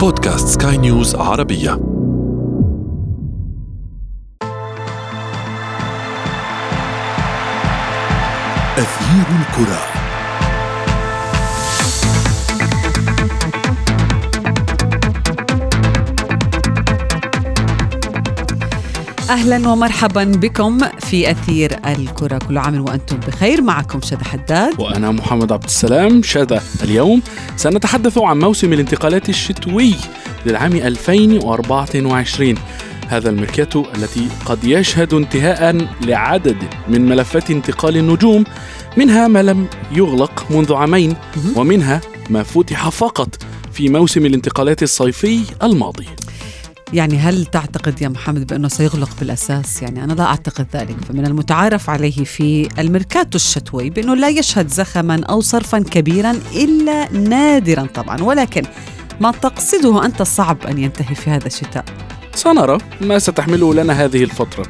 بودكاست سكاي نيوز عربية. أثير الكرة. أهلا ومرحبا بكم في أثير الكرة. كل عام وأنتم بخير. معكم شذى حداد. وأنا محمد عبد السلام. شذى اليوم. سنتحدث عن موسم الانتقالات الشتوي للعام 2024 هذا الميركاتو التي قد يشهد انتهاء لعدد من ملفات انتقال النجوم منها ما لم يغلق منذ عامين ومنها ما فتح فقط في موسم الانتقالات الصيفي الماضي. يعني هل تعتقد يا محمد بأنه سيغلق بالأساس؟ يعني أنا لا أعتقد ذلك. فمن المتعارف عليه في الميركاتو الشتوي بأنه لا يشهد زخما أو صرفا كبيرا إلا نادرا طبعا. ولكن ما تقصده أنت صعب أن ينتهي في هذا الشتاء؟ سنرى ما ستحمله لنا هذه الفترة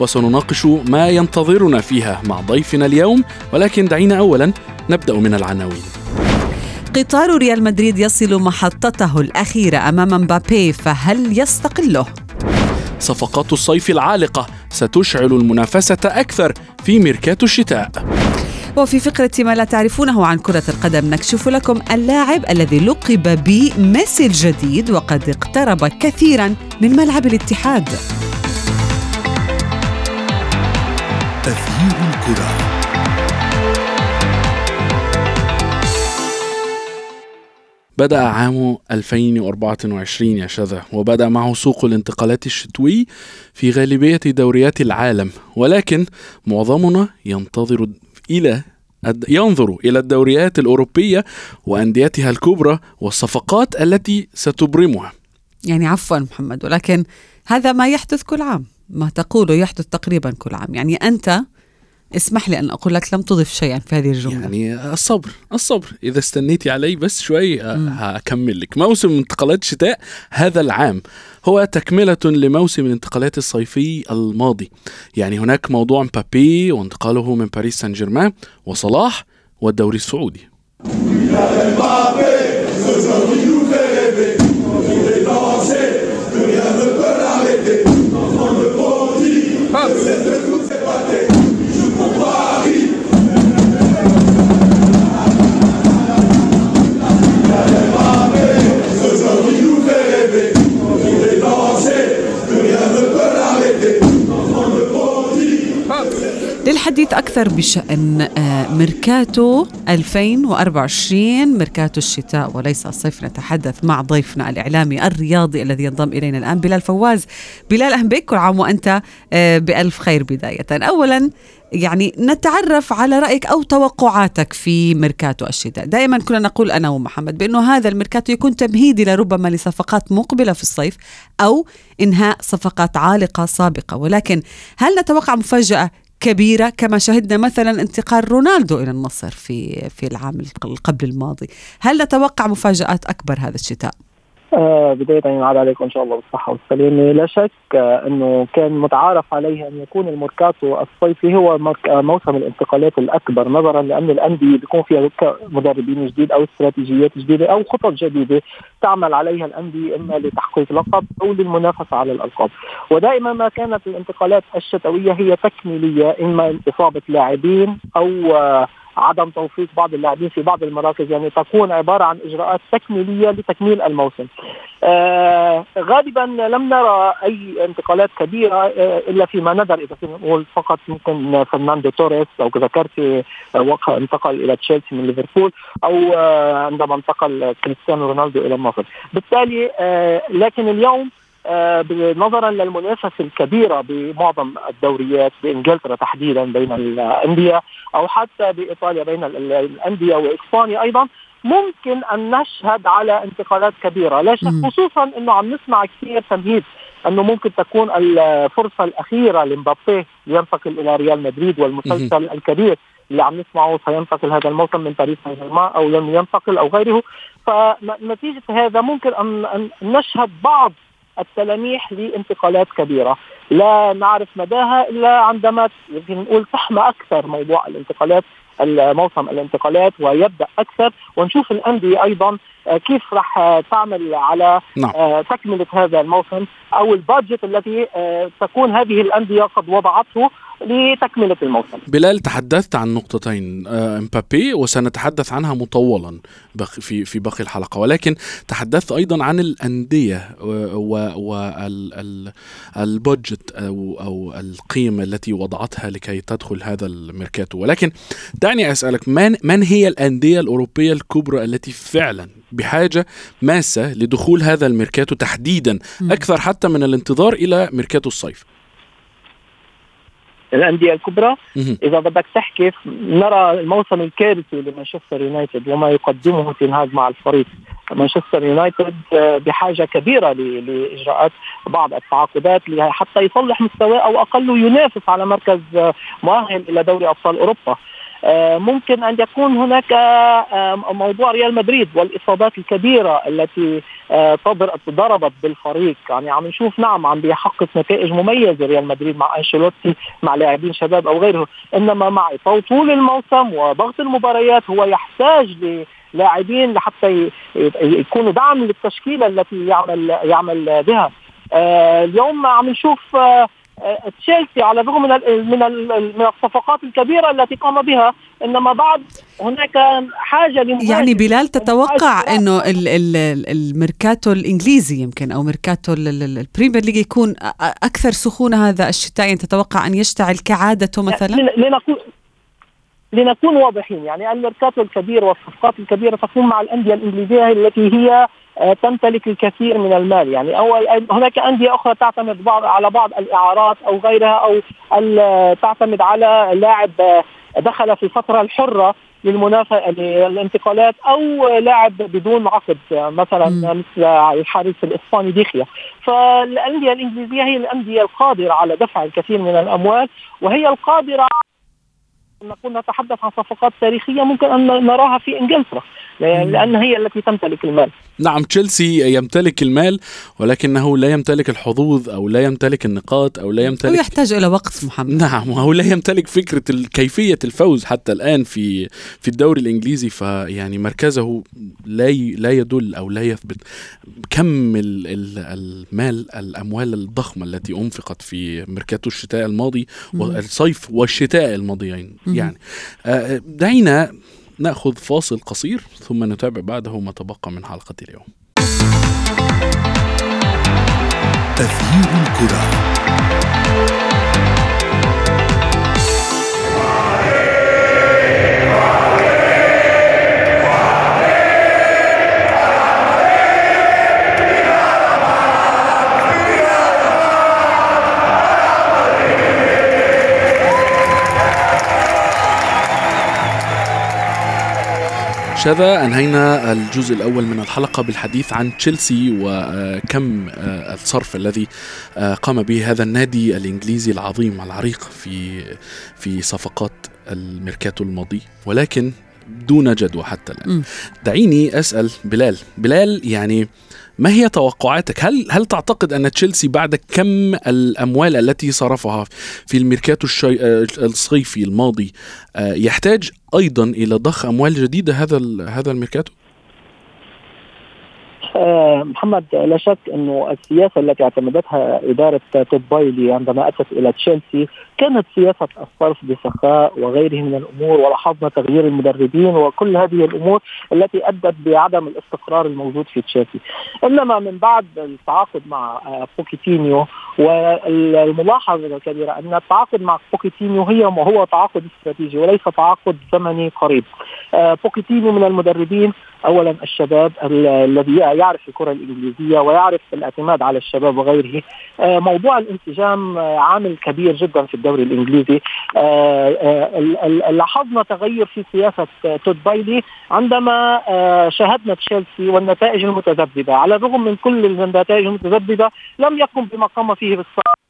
وسنناقش ما ينتظرنا فيها مع ضيفنا اليوم. ولكن دعينا أولا نبدأ من العناوين. قطار ريال مدريد يصل محطته الأخيرة أمام مبابي فهل يستقله؟ صفقات الصيف العالقة ستشعل المنافسة أكثر في ميركاتو الشتاء. وفي فقرة ما لا تعرفونه عن كرة القدم نكشف لكم اللاعب الذي لقب بميسي الجديد وقد اقترب كثيرا من ملعب الاتحاد. تغيير الكرة. بدأ عام 2024 يا شذا وبدأ معه سوق الانتقالات الشتوي في غالبية دوريات العالم ولكن معظمنا ينتظر إلى ينظر إلى الدوريات الأوروبية وأنديتها الكبرى والصفقات التي ستبرمها. يعني عفوا محمد ولكن هذا ما يحدث كل عام ما تقوله يحدث تقريبا كل عام. يعني أنت اسمح لي أن أقول لك لم تضف شيئا في هذه الجملة. يعني الصبر الصبر. إذا استنيتي علي بس شوي آه، هكمل لك. موسم انتقالات الشتاء هذا العام هو تكملة لموسم الانتقالات الصيفي الماضي. يعني هناك موضوع مبابي وانتقاله من باريس سان جيرمان وصلاح والدوري السعودي. للحديث أكثر بشأن آه، ميركاتو 2024 ميركاتو الشتاء وليس الصيف. نتحدث مع ضيفنا الإعلامي الرياضي الذي ينضم إلينا الآن بلال فواز. بلال أهلا بك كل عام وأنت آه، بألف خير بداية. أولا يعني نتعرف على رأيك أو توقعاتك في ميركاتو الشتاء. دائما كنا نقول أنا ومحمد بأنه هذا الميركاتو يكون تمهيدي لربما لصفقات مقبلة في الصيف أو إنهاء صفقات عالقة سابقة. ولكن هل نتوقع مفاجأة كبيرة كما شهدنا مثلا انتقال رونالدو إلى النصر في في العام قبل الماضي هل نتوقع مفاجآت أكبر هذا الشتاء؟ آه بداية ينعاد عليكم إن شاء الله بالصحة والسلامة. لا شك آه أنه كان متعارف عليه أن يكون الميركاتو الصيفي هو آه موسم الانتقالات الأكبر نظرا لأن الأندية بيكون فيها مدربين جديد أو استراتيجيات جديدة أو خطط جديدة تعمل عليها الأندية إما لتحقيق لقب أو للمنافسة على الألقاب. ودائما ما كانت الانتقالات الشتوية هي تكميلية إما إصابة لاعبين أو آه عدم توفيق بعض اللاعبين في بعض المراكز يعني تكون عبارة عن إجراءات تكميلية لتكميل الموسم. آه غالبا لم نرى أي انتقالات كبيرة آه إلا فيما ندر إذا نقول فقط ممكن فرناندو توريس أو ذكرت آه انتقل إلى تشيلسي من ليفربول أو آه عندما انتقل كريستيانو رونالدو إلى النصر. بالتالي آه لكن اليوم نظرا للمنافسة الكبيرة بمعظم الدوريات بإنجلترا تحديدا بين الأندية أو حتى بإيطاليا بين الأندية وإسبانيا أيضا. ممكن أن نشهد على انتقالات كبيرة. لا شك خصوصا إنه عم نسمع كثير تمهيد أنه ممكن تكون الفرصة الأخيرة لمبابي لينتقل إلى ريال مدريد والمسلسل الكبير اللي عم نسمعه سينتقل هذا الموسم من باريس سان جيرمان أو لم ينتقل أو غيره. فنتيجة هذا ممكن أن نشهد بعض التلاميح لانتقالات كبيرة. لا نعرف مداها إلا عندما نقول تحمى أكثر موضوع الانتقالات موسم الانتقالات ويبدأ أكثر. ونشوف الأندية أيضا كيف راح آه، تعمل على نعم. آه، تكملة هذا الموسم أو البادجت التي آه، تكون هذه الأندية قد وضعته لتكملة الموسم. بلال تحدثت عن نقطتين آه، إمبابي وسنتحدث عنها مطولا في في باقي الحلقة ولكن تحدثت أيضا عن الأندية وال budget أو أو القيمة التي وضعتها لكي تدخل هذا الميركاتو ولكن دعني أسألك من من هي الأندية الأوروبية الكبرى التي فعلا بحاجة ماسة لدخول هذا الميركاتو تحديدا. أكثر حتى من الانتظار إلى ميركاتو الصيف الأندية الكبرى. إذا بدك تحكي نرى الموسم الكارثي لمانشستر يونايتد وما يقدمه تين هاج مع الفريق مانشستر يونايتد آه، بحاجة كبيرة لإجراءات بعض التعاقدات حتى يصلح مستواه أو أقل ينافس على مركز آه، مؤهل إلى دوري أبطال أوروبا ممكن أن يكون هناك آه، موضوع ريال مدريد والإصابات الكبيرة التي آه، ضربت بالفريق. يعني عم نشوف نعم عم بيحقق نتائج مميزة ريال مدريد مع أنشيلوتي مع لاعبين شباب أو غيره. إنما مع طول الموسم وضغط المباريات هو يحتاج للاعبين لحتى ي- ي- يكونوا دعم للتشكيلة التي يعمل يعمل بها. آه، اليوم عم نشوف آه، آه، تشيلسي على الرغم من ال- من ال- من الصفقات الكبيرة التي قام بها إنما بعد هناك حاجة يعني بلال تتوقع إنه ال- ال- ال- الميركاتو الإنجليزي يمكن أو ميركاتو ال- ال- البريمير ليج يكون أكثر سخونة هذا الشتاء؟ يعني تتوقع أن يشتعل كعادته مثلا؟ لن- لنكون لنكون واضحين يعني الميركاتو الكبير والصفقات الكبيرة تكون مع الأندية الإنجليزية التي هي آه، تمتلك الكثير من المال. يعني اول هناك أندية أخرى تعتمد بعض على بعض الإعارات أو غيرها أو ال- تعتمد على لاعب آه، دخل في الفترة الحرة للمنافسة للانتقالات أو لاعب بدون عقد آه، مثلا. مثل الحارس الإسباني ديخيا. فالأندية الإنجليزية هي الأندية القادرة على دفع الكثير من الأموال وهي القادرة نكون نتحدث عن صفقات تاريخية ممكن أن نراها في إنجلترا لأن هي التي تمتلك المال. نعم تشيلسي يمتلك المال ولكنه لا يمتلك الحظوظ أو لا يمتلك النقاط أو لا يمتلك ويحتاج إلى وقت محمد. نعم وهو لا يمتلك فكرة ال- كيفية الفوز حتى الآن في في الدوري الإنجليزي فيعني مركزه لا لا يدل أو لا يثبت كم ال- ال- المال الأموال الضخمة التي أنفقت في ميركاتو الشتاء الماضي والصيف والشتاء الماضيين. يعني. آه، دعينا نأخذ فاصل قصير ثم نتابع بعده ما تبقى من حلقة اليوم. تغيير الكرة. شذا أنهينا الجزء الأول من الحلقة بالحديث عن تشيلسي وكم الصرف الذي قام به هذا النادي الإنجليزي العظيم العريق في في صفقات الميركاتو الماضي. ولكن دون جدوى حتى الآن. مم. دعيني أسأل بلال. بلال يعني ما هي توقعاتك؟ هل هل تعتقد أن تشيلسي بعد كم الأموال التي صرفها في الميركاتو الشي... آه، الصيفي الماضي آه، يحتاج أيضا إلى ضخ أموال جديدة هذا هذا الميركاتو؟ محمد لا شك إنه السياسة التي اعتمدتها إدارة تود بويلي عندما اتت إلى تشيلسي كانت سياسة الصرف بسخاء وغيره من الأمور ولاحظنا تغيير المدربين وكل هذه الأمور التي أدت بعدم الاستقرار الموجود في تشيلسي. إنما من بعد التعاقد مع آه، بوتشيتينو والملاحظه الكبيره أن التعاقد مع بوتشيتينو هي هو تعاقد استراتيجي وليس تعاقد زمني قريب. آه، بوكيتينيو من المدربين. اولا الشباب ال- الذي يعرف الكرة الإنجليزية ويعرف الاعتماد على الشباب وغيره. آه، موضوع الانسجام آه، عامل كبير جدا في الدوري الإنجليزي. آه، آه، ال- ال- لاحظنا تغير في سياسة آه، تود بايلي عندما آه، شاهدنا تشيلسي والنتائج المتذبذبة. على الرغم من كل النتائج المتذبذبة لم يقم بما قام فيه بالصراحه.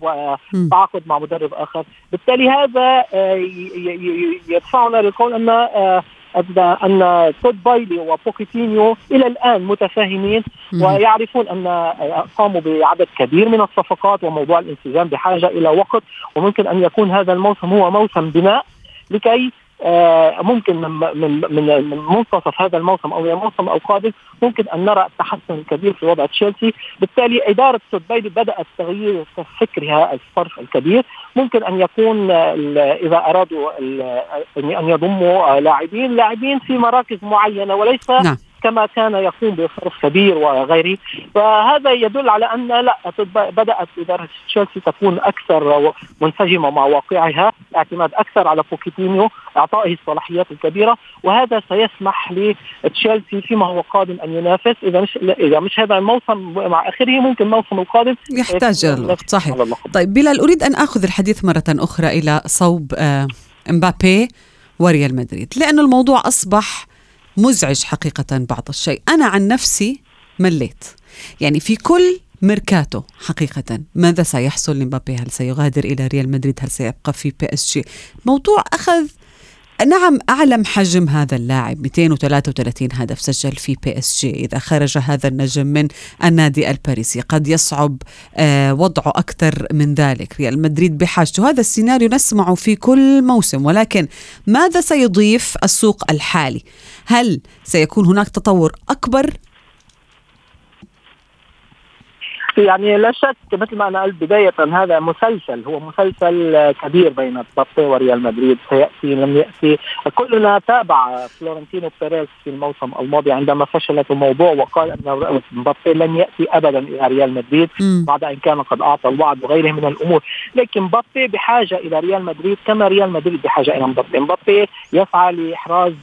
وتعاقد مع مدرب آخر بالتالي هذا آه، يدفعنا للقول أن آه، أن تود بايلي وبوكيتينيو إلى الآن متفاهمين. ويعرفون أن قاموا بعدد كبير من الصفقات وموضوع الانسجام بحاجة إلى وقت وممكن أن يكون هذا الموسم هو موسم بناء لكي آه، ممكن من من من منتصف هذا الموسم أو الموسم القادم ممكن أن نرى التحسن الكبير في وضع تشيلسي، بالتالي إدارة سوتبايدي بدأت تغيير فكرها الصرف الكبير، ممكن أن يكون إذا أرادوا أن يضموا لاعبين لاعبين في مراكز معينة وليس نعم. كما كان يقوم بصرف كبير وغيره. فهذا يدل على أن لا بدأت إدارة تشيلسي تكون أكثر منسجمة مع واقعها اعتماد أكثر على بوكيتينيو إعطائه الصلاحيات الكبيرة وهذا سيسمح لتشيلسي فيما هو قادم أن ينافس. إذا مش إذا مش هذا الموسم مع آخره ممكن الموسم القادم يحتاج الوقت. صحيح. طيب بلال أريد أن آخذ الحديث مرة أخرى إلى صوب آه، إمبابي وريال مدريد لأن الموضوع أصبح مزعج حقيقة بعض الشيء. أنا عن نفسي مليت. يعني في كل ميركاتو حقيقة. ماذا سيحصل؟ لمبابي هل سيغادر إلى ريال مدريد؟ هل سيبقى في بي إس جي؟ الموضوع أخذ نعم أعلم حجم هذا اللاعب. 233 هدف سجل في بي إس جي. إذا خرج هذا النجم من النادي الباريسي قد يصعب آه وضعه أكثر من ذلك. ريال مدريد بحاجته. هذا السيناريو نسمعه في كل موسم ولكن ماذا سيضيف السوق الحالي؟ هل سيكون هناك تطور أكبر يعني لا شك مثل ما أنا قلت بداية هذا مسلسل هو مسلسل كبير بين مبابي وريال مدريد سيأتي لم يأتي. كلنا تابع فلورنتينو بيريز في الموسم الماضي عندما فشلت الموضوع وقال أن مبابي لن يأتي ابدا إلى ريال مدريد بعد أن كان قد أعطى الوعد وغيره من الأمور. لكن مبابي بحاجة إلى ريال مدريد كما ريال مدريد بحاجة إلى مبابي. مبابي يسعى لاحراز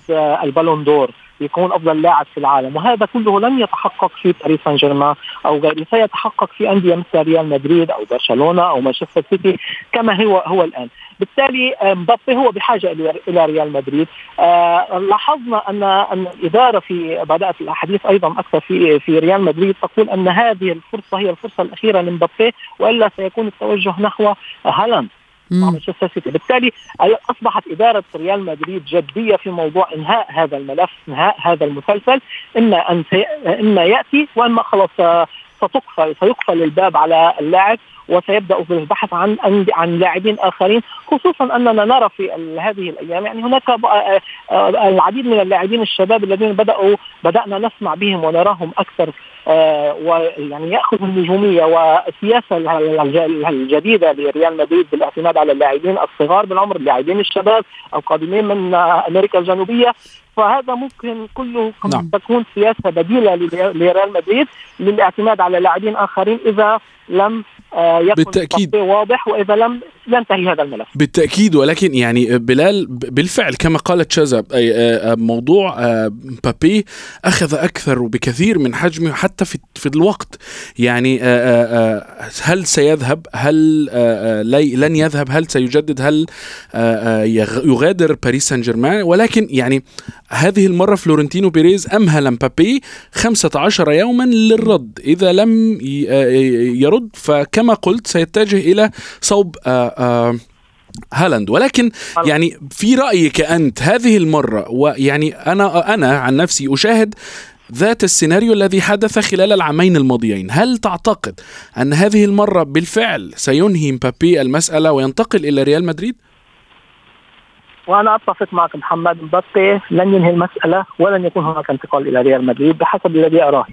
البالون دور. يكون أفضل لاعب في العالم. وهذا كله لن يتحقق في باريس سان جيرمان أو غيره. سيتحقق في أندية مثل ريال مدريد أو برشلونة أو مانشستر سيتي كما هو هو الآن. بالتالي مبابي هو بحاجة إلى ريال مدريد. آه لاحظنا ان أن الإدارة في بدأت الحديث أيضا أكثر في في ريال مدريد تقول أن هذه الفرصة هي الفرصة الأخيرة لمبابي وإلا سيكون التوجه نحو هالاند. مع مانشستر سيتي. بالتالي أصبحت إدارة ريال مدريد جدية في موضوع إنهاء هذا الملف إنهاء هذا المسلسل. اما أن اما يأتي واما خلاص ستقفل سيقفل الباب على اللاعب. وسيبدأ بالبحث عن عن لاعبين آخرين خصوصا أننا نرى في هذه الأيام يعني هناك آه، آه، العديد من اللاعبين الشباب الذين بدأوا بدأنا نسمع بهم ونراهم أكثر آه، ويعني يأخذ النجوميه والسياسة الجديدة لريال مدريد بالاعتماد على اللاعبين الصغار بالعمر اللاعبين الشباب القادمين من أمريكا الجنوبية فهذا ممكن كله نعم. تكون سياسة بديلة لريال مدريد للاعتماد على لاعبين آخرين إذا لم آه، يكون بالتأكيد. واضح وإذا لم ينتهي هذا الملف. بالتأكيد ولكن يعني بلال بالفعل كما قالت شذا آه، موضوع مبابي آه، أخذ أكثر بكثير من حجمه حتى في في الوقت. يعني هل سيذهب؟ هل لن يذهب؟ هل سيجدد؟ هل يغادر باريس سان جيرمان؟ ولكن يعني هذه المرة فلورنتينو بيريز أمهل مبابي 15 يوما للرد. إذا لم يرد فكما قلت سيتجه إلى صوب آه، آه، هالاند. ولكن يعني في رأيك أنت هذه المرة ويعني أنا أنا عن نفسي أشاهد ذات السيناريو الذي حدث خلال العامين الماضيين. هل تعتقد أن هذه المرة بالفعل سينهي مبابي المسألة وينتقل إلى ريال مدريد؟ وأنا أتفق معك محمد مبابي لن ينهي المسألة ولن يكون هناك انتقال إلى ريال مدريد بحسب الذي أراه.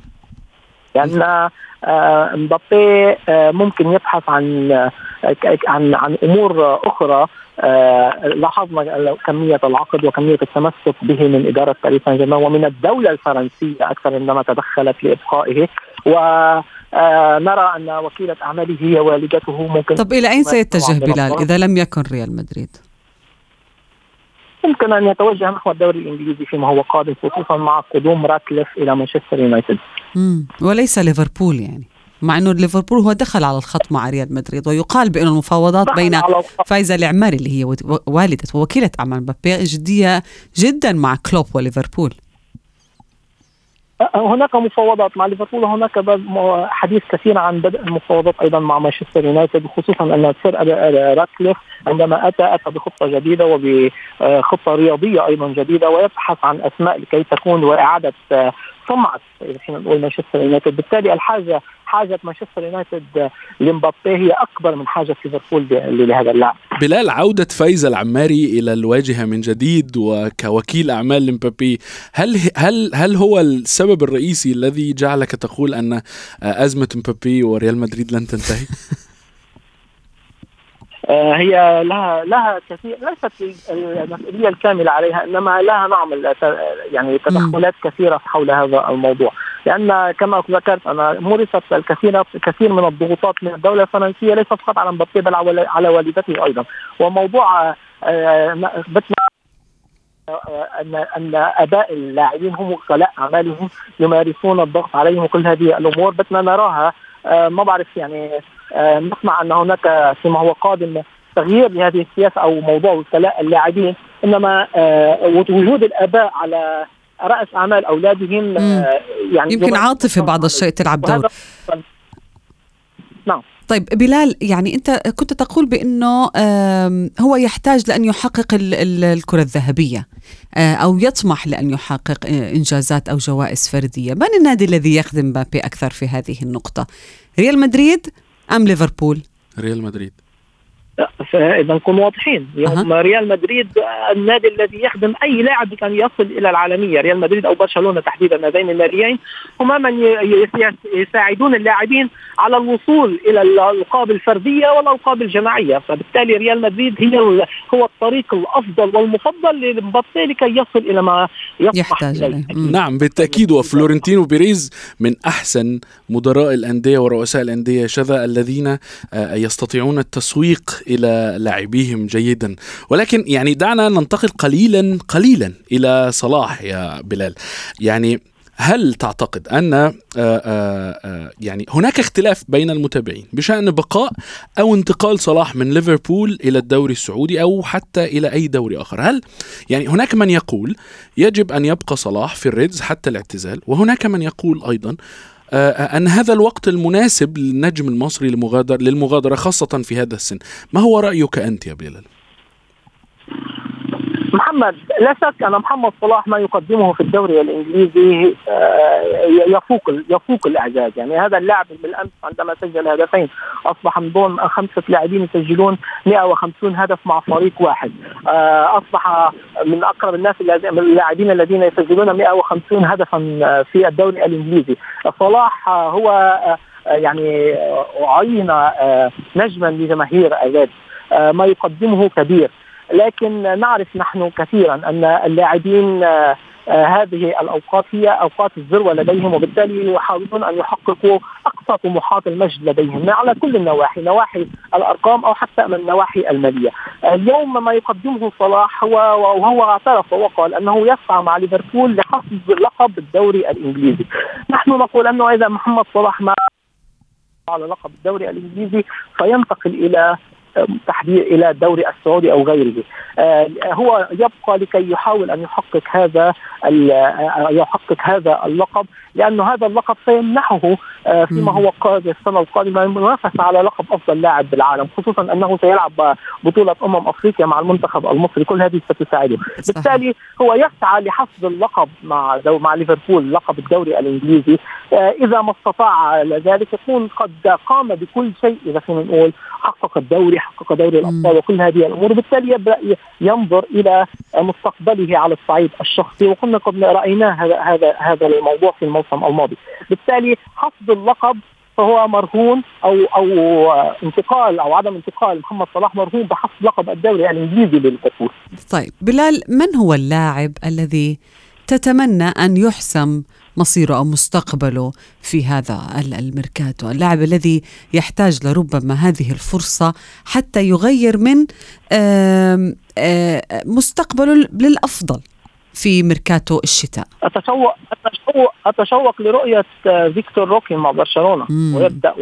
لأن آه، مبابي آه، ممكن يبحث عن آه، عن عن أمور أخرى لاحظنا كمية العقد وكمية التمسك به من إدارة باريس سان جيرمان ومن الدولة الفرنسية أكثر عندما تدخلت لإبقائه. و نرى أن وكيلة أعماله هي والدته ممكن طب إلى أين سيتجه بلال إذا لم يكن ريال مدريد؟ يمكن أن يتوجه نحو الدوري الإنجليزي فيما هو قادم خصوصا مع قدوم راتليف إلى مانشستر يونايتد. وليس ليفربول يعني. مع إنه ليفربول هو دخل على الخط مع ريال مدريد ويقال بانه المفاوضات بين فايزه العماري اللي هي والدة ووكيلة أعمال مبابي جدية جدا مع كلوب وليفربول. هناك مفاوضات مع ليفربول وهناك حديث كثير عن بدء المفاوضات أيضا مع مانشستر يونايتد خصوصا أن سير راتكليف عندما أتى أتى بخطة جديدة وبخطه رياضية أيضا جديدة ويبحث عن أسماء لكي تكون وإعادة سمعة اذا فينا نقول مانشستر يونايتد. بالتالي الحاجة حاجة مانشستر يونايتد لمبابي هي أكبر من حاجة ليفربول لهذا اللاعب بلال عودة فايز العماري إلى الواجهة من جديد وكوكيل أعمال لمبابي هل هل هل هو السبب الرئيسي الذي جعلك تقول أن أزمة مبابي وريال مدريد لن تنتهي؟ آه، هي لها لها كثير ليست المسؤولية الكاملة عليها إنما لها نعمل يعني تدخلات كثيرة حول هذا الموضوع. لأن كما ذكرت أنا مورست الكثير كثير من الضغوطات من الدولة الفرنسية ليس فقط على مبابي بل على والدته أيضا. وموضوع آه، ان أن اباء اللاعبين هم وكلاء أعمالهم يمارسون الضغط عليهم وكل هذه الأمور بتنا نراها آه، ما بعرف يعني نسمع أن هناك فيما هو قادم تغيير لهذه السياسة أو موضوع وكلاء اللاعبين إنما آه، وجود الآباء على رأس أعمال أولادهم يعني يمكن عاطفة بعض الشيء تلعب دور. نعم. طيب بلال يعني أنت كنت تقول بأنه هو يحتاج لأن يحقق الكرة الذهبية أو يطمح لأن يحقق إنجازات أو جوائز فردية، من النادي الذي يخدم مبابي أكثر في هذه النقطة؟ ريال مدريد أم ليفربول؟ ريال مدريد فإذا نكون واضحين. يوم أه. ريال مدريد النادي الذي يخدم أي لاعب كان يصل إلى العالمية. ريال مدريد أو برشلونة تحديدا هذين الناديين هما من يساعدون اللاعبين على الوصول إلى الألقاب الفردية والألقاب الجماعية. فبالتالي ريال مدريد هي هو الطريق الأفضل والمفضل لمبابي لكي يصل إلى ما يحتاج إليه. نعم بالتأكيد. وفلورنتينو بيريز من أحسن مدراء الأندية ورؤساء الأندية شذا الذين آه، يستطيعون التسويق إلى لاعبيهم جيدا. ولكن يعني دعنا ننتقل قليلا قليلا إلى صلاح يا بلال. يعني هل تعتقد أن يعني هناك اختلاف بين المتابعين بشأن بقاء أو انتقال صلاح من ليفربول إلى الدوري السعودي أو حتى إلى أي دوري آخر؟ هل يعني هناك من يقول يجب أن يبقى صلاح في الريدز حتى الاعتزال وهناك من يقول أيضا أن هذا الوقت المناسب للنجم المصري للمغادرة, للمغادرة خاصة في هذا السن ما هو رأيك أنت يا بلال؟ محمد لا شك أن محمد صلاح ما يقدمه في الدوري الإنجليزي آه، يفوق يفوق الإعجاز. يعني هذا اللاعب بالأمس عندما سجل هدفين أصبح من ضمن خمسه لاعبين يسجلون 150 هدف مع فريق واحد. آه، أصبح من أقرب الناس اللاعبين الذين يسجلون 150 هدفا في الدوري الإنجليزي. صلاح هو يعني عين نجما لجماهير الريد ما يقدمه كبير. لكن نعرف نحن كثيرا أن اللاعبين آه، آه، هذه الأوقات هي أوقات الذروة لديهم وبالتالي يحاولون أن يحققوا أقصى طموحات المجد لديهم على كل النواحي، نواحي الأرقام أو حتى من النواحي المالية. اليوم ما يقدمه صلاح هو وهو اعترف وقال أنه يسعى مع ليفربول لحصد لقب الدوري الإنجليزي. نحن نقول أنه إذا محمد صلاح ما على لقب الدوري الإنجليزي فينتقل إلى تحديد إلى الدوري السعودي أو غيره. آه، هو يبقى لكي يحاول أن يحقق هذا آه، يحقق هذا اللقب. لأنه هذا اللقب سيمنحه آه، فيما هو قادم السنة القادمة المنافسه على لقب أفضل لاعب بالعالم خصوصا أنه سيلعب بطولة أمم أفريقيا مع المنتخب المصري. كل هذه ستساعده. بالتالي هو يسعى لحصد اللقب مع مع ليفربول لقب الدوري الإنجليزي. إذا ما استطاع ذلك يكون قد قام بكل شيء إذا فينا نقول حقق الدوري حقق دوري الأبطال وكل هذه الأمور. وبالتالي يبدأ ينظر إلى مستقبله على الصعيد الشخصي. وكنا قد رايناه هذا هذا هذا الموضوع في الموسم الماضي. بالتالي حصد اللقب فهو مرهون أو أو انتقال أو عدم انتقال محمد صلاح مرهون بحصد لقب الدوري الإنجليزي لليفربول. طيب بلال من هو اللاعب الذي تتمنى أن يحسم مصيره أو مستقبله في هذا الميركاتو، اللاعب الذي يحتاج لربما هذه الفرصة حتى يغير من مستقبله للأفضل. في ميركاتو الشتاء؟ اتشوق اتشوق اتشوق لرؤية فيكتور روكي مع برشلونة. مم. ويبدأ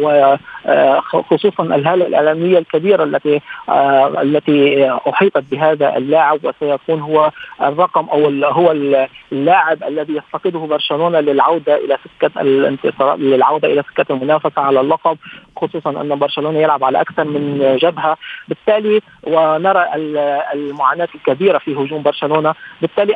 خصوصا الهالة الإعلامية الكبيرة التي آه، التي أحيطت بهذا اللاعب وسيكون هو الرقم أو هو اللاعب الذي يفتقده برشلونة للعودة إلى سكة الانتصار للعودة إلى سكة المنافسة على اللقب خصوصا أن برشلونة يلعب على أكثر من جبهة. بالتالي ونرى المعاناة الكبيرة في هجوم برشلونة. بالتالي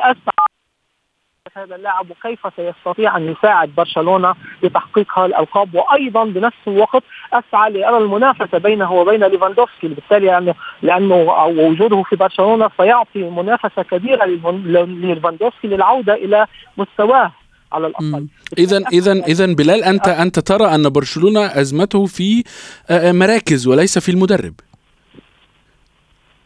هذا اللاعب وكيف سيستطيع أن يساعد برشلونة لتحقيق هالالقاب وأيضا بنفس الوقت أسعى لارى المنافسة بينه وبين ليفاندوفسكي بالتالي يعني لأنه وجوده في برشلونة سيعطي منافسة كبيرة لليفاندوفسكي للعودة إلى مستواه على الأقل. اذا اذا اذا بلال انت أنت ترى أن برشلونة أزمته في آه، مراكز وليس في المدرب.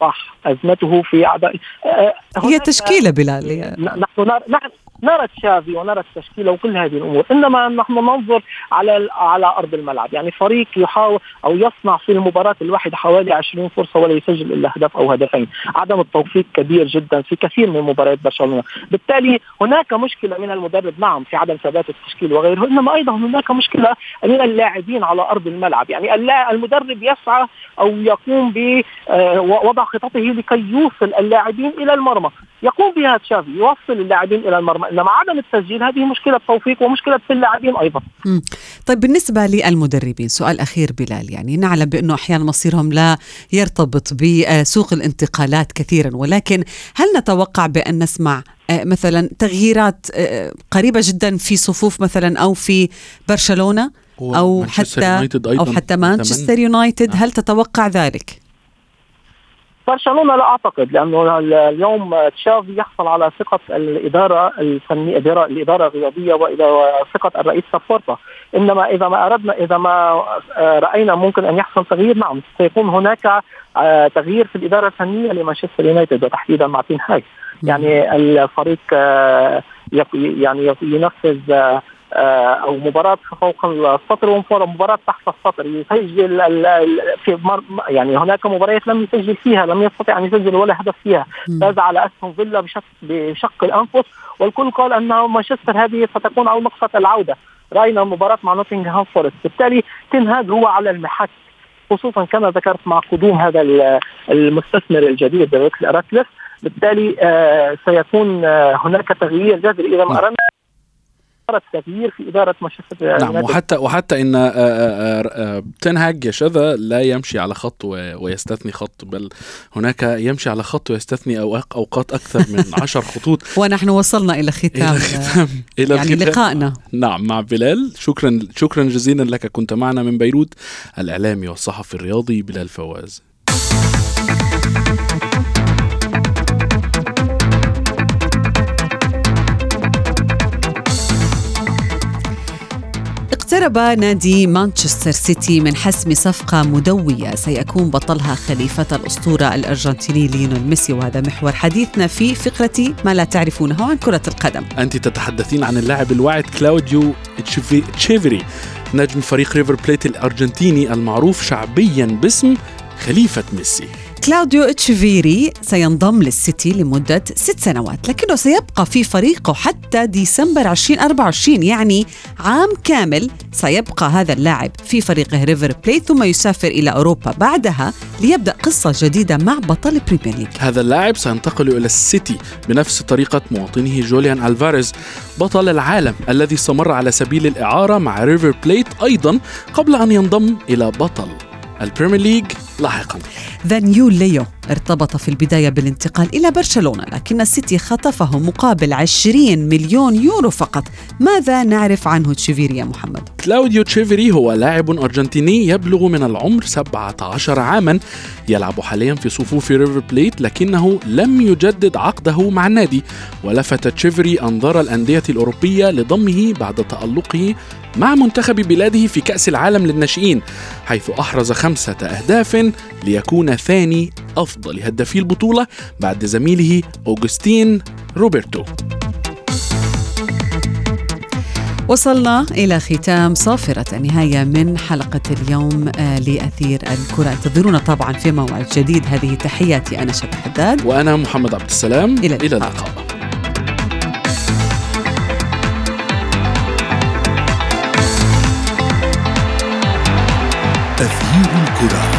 صح أزمته في اعضاء آه، هي تشكيلة بلال نحن نحن نرى تشافي ونرى التشكيلة وكل هذه الأمور إنما نحن ننظر على على أرض الملعب. يعني فريق يحاول أو يصنع في المباراة الواحدة حوالي 20 فرصة ولا يسجل إلا هدف أو هدفين. عدم التوفيق كبير جدا في كثير من مباريات برشلونة. بالتالي هناك مشكلة من المدرب. نعم في عدم ثبات التشكيل وغيره إنما أيضا هناك مشكلة من اللاعبين على أرض الملعب. يعني المدرب يسعى أو يقوم بوضع خططه لكي يوصل اللاعبين إلى المرمى. يقوم بها تشافي يوصل اللاعبين إلى المرمى. إنما عدم التسجيل هذه مشكلة توفيق ومشكلة في اللاعبين أيضا. مم. طيب بالنسبة للمدربين سؤال أخير بلال يعني نعلم بأنه أحيانا مصيرهم لا يرتبط بسوق الانتقالات كثيرا ولكن هل نتوقع بأن نسمع آه، مثلا تغييرات آه، قريبة جدا في صفوف مثلا أو في برشلونة أو حتى أو حتى مانشستر يونايتد؟ هل تتوقع ذلك؟ برشلونة لا أعتقد لأنه اليوم تشافي يحصل على ثقة الإدارة الفنيه الاداره الرياضية وثقه الرئيس سابورتا. إنما إذا ما اردنا إذا ما آه، رأينا ممكن أن يحصل تغيير نعم سيكون هناك آه، تغيير في الإدارة الفنية لمانشستر يونايتد وتحديدا مع تين هاي يعني الفريق آه، يعني ينفذ أو مباراة فوق السطر ومباراه تحت السطر. يسجل في يعني هناك مباريات لم يسجل فيها لم يستطع أن يسجل ولا هدف فيها. فاز على أستون فيلا بشق بشق الأنفس. والكل قال انه مانشستر هذه ستكون أو نقطه العودة. رأينا مباراة مع نوتنغهام فورست. بالتالي تنهاج هو على المحك خصوصا كما ذكرت مع قدوم هذا المستثمر الجديد راتلف بالتالي آه سيكون آه هناك تغيير جذري. إذا ما اردنا التغيير في إدارة مانشستر نعم وحتى وحتى إن آه، آه، آه، تنهج يا شذا لا يمشي على خط ويستثني خط بل هناك يمشي على خط ويستثني أوقات أكثر من عشر خطوط. ونحن وصلنا إلى ختام إلى ختام إلى يعني ختام. لقائنا. نعم مع بلال شكرا شكرا جزيلا لك كنت معنا من بيروت الإعلامي والصحفي الرياضي بلال فواز. اقترب نادي مانشستر سيتي من حسم صفقة مدوية. سيكون بطلها خليفة الأسطورة الأرجنتيني ليونيل ميسي وهذا محور حديثنا في فقرة ما لا تعرفونه عن كرة القدم. أنت تتحدثين عن اللاعب الواعد كلاوديو تشيفري نجم فريق ريفر بليت الأرجنتيني المعروف شعبيا باسم خليفة ميسي. كلاوديو تشيفيري سينضم للسيتي لمدة ست سنوات لكنه سيبقى في فريقه حتى ديسمبر 2024 يعني عام كامل سيبقى هذا اللاعب في فريقه ريفر بليت ثم يسافر إلى أوروبا بعدها ليبدأ قصة جديدة مع بطل ال Premier League. هذا اللاعب سينتقل إلى السيتي بنفس طريقة مواطنه جوليان ألفاريز بطل العالم الذي استمر على سبيل الإعارة مع ريفر بليت أيضا قبل أن ينضم إلى بطل. ال Premier League لاحقا. The New Leo ارتبط في البداية بالانتقال إلى برشلونة لكن السيتي خطفه مقابل 20 مليون يورو فقط ماذا نعرف عنه تشيفيري يا محمد؟ كلاوديو تشيفيري هو لاعب أرجنتيني يبلغ من العمر 17 عاما يلعب حاليا في صفوف ريفر بليت لكنه لم يجدد عقده مع النادي ولفت تشيفيري أنظار الأندية الأوروبية لضمه بعد تألقه مع منتخب بلاده في كأس العالم للناشئين حيث أحرز خمسة أهداف ليكون ثاني أفضل هدافي البطولة بعد زميله أوغستين روبرتو. وصلنا إلى ختام صافرة النهاية من حلقة اليوم آه، لأثير الكرة. انتظرونا طبعا في موعد جديد. هذه تحياتي أنا شبه حداد. وأنا محمد عبد السلام. إلى اللقاء, إلى اللقاء. تغيير الكرة.